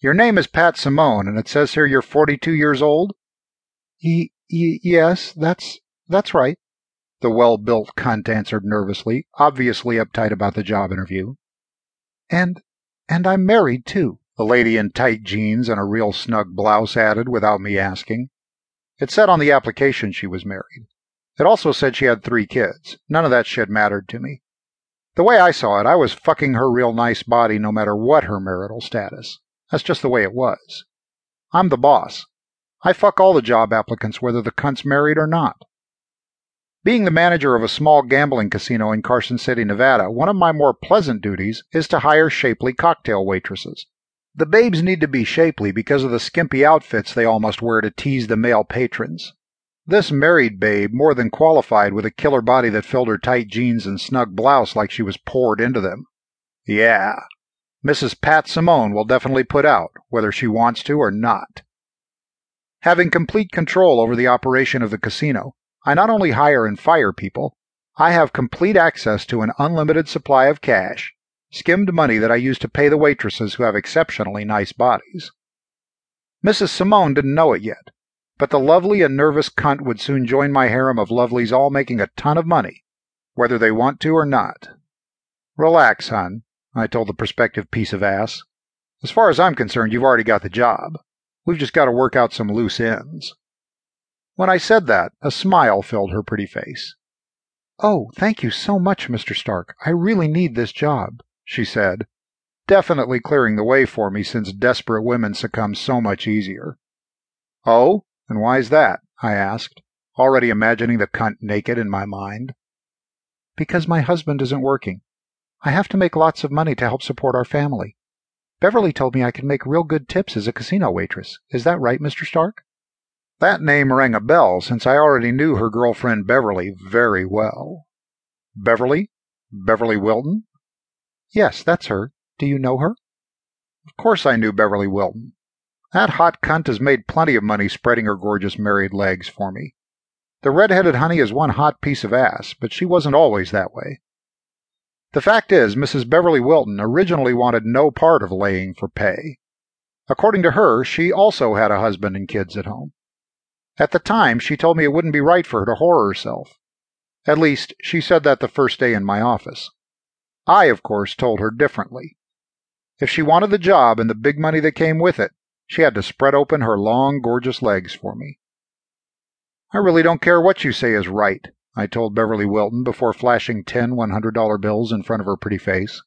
Your name is Pat Simone, and it says here you're 42 years old? Y- y- yes, that's that's right. The well-built cunt answered nervously, obviously uptight about the job interview. And and I'm married too. The lady in tight jeans and a real snug blouse added without me asking. It said on the application she was married. It also said she had three kids. None of that shit mattered to me. The way I saw it, I was fucking her real nice body no matter what her marital status. That's just the way it was. I'm the boss. I fuck all the job applicants whether the cunt's married or not. Being the manager of a small gambling casino in Carson City, Nevada, one of my more pleasant duties is to hire shapely cocktail waitresses. The babes need to be shapely because of the skimpy outfits they all must wear to tease the male patrons. This married babe more than qualified with a killer body that filled her tight jeans and snug blouse like she was poured into them. Yeah, Mrs. Pat Simone will definitely put out, whether she wants to or not. Having complete control over the operation of the casino, I not only hire and fire people, I have complete access to an unlimited supply of cash, skimmed money that I use to pay the waitresses who have exceptionally nice bodies. Mrs. Simone didn't know it yet, but the lovely and nervous cunt would soon join my harem of lovelies all making a ton of money, whether they want to or not. Relax, hun, I told the prospective piece of ass. As far as I'm concerned, you've already got the job. We've just got to work out some loose ends. When I said that, a smile filled her pretty face. Oh, thank you so much, Mr. Stark. I really need this job, she said, definitely clearing the way for me since desperate women succumb so much easier. Oh, and why's that? I asked, already imagining the cunt naked in my mind. Because my husband isn't working. I have to make lots of money to help support our family. Beverly told me I could make real good tips as a casino waitress. Is that right, Mr. Stark? That name rang a bell since I already knew her girlfriend Beverly very well. Beverly? Beverly Wilton? Yes, that's her. Do you know her? Of course I knew Beverly Wilton. That hot cunt has made plenty of money spreading her gorgeous married legs for me. The red-headed honey is one hot piece of ass, but she wasn't always that way. The fact is, Mrs. Beverly Wilton originally wanted no part of laying for pay. According to her, she also had a husband and kids at home. At the time, she told me it wouldn't be right for her to whore herself. At least, she said that the first day in my office. I, of course, told her differently. If she wanted the job and the big money that came with it, she had to spread open her long, gorgeous legs for me. I really don't care what you say is right, I told Beverly Wilton before flashing ten $100 bills in front of her pretty face.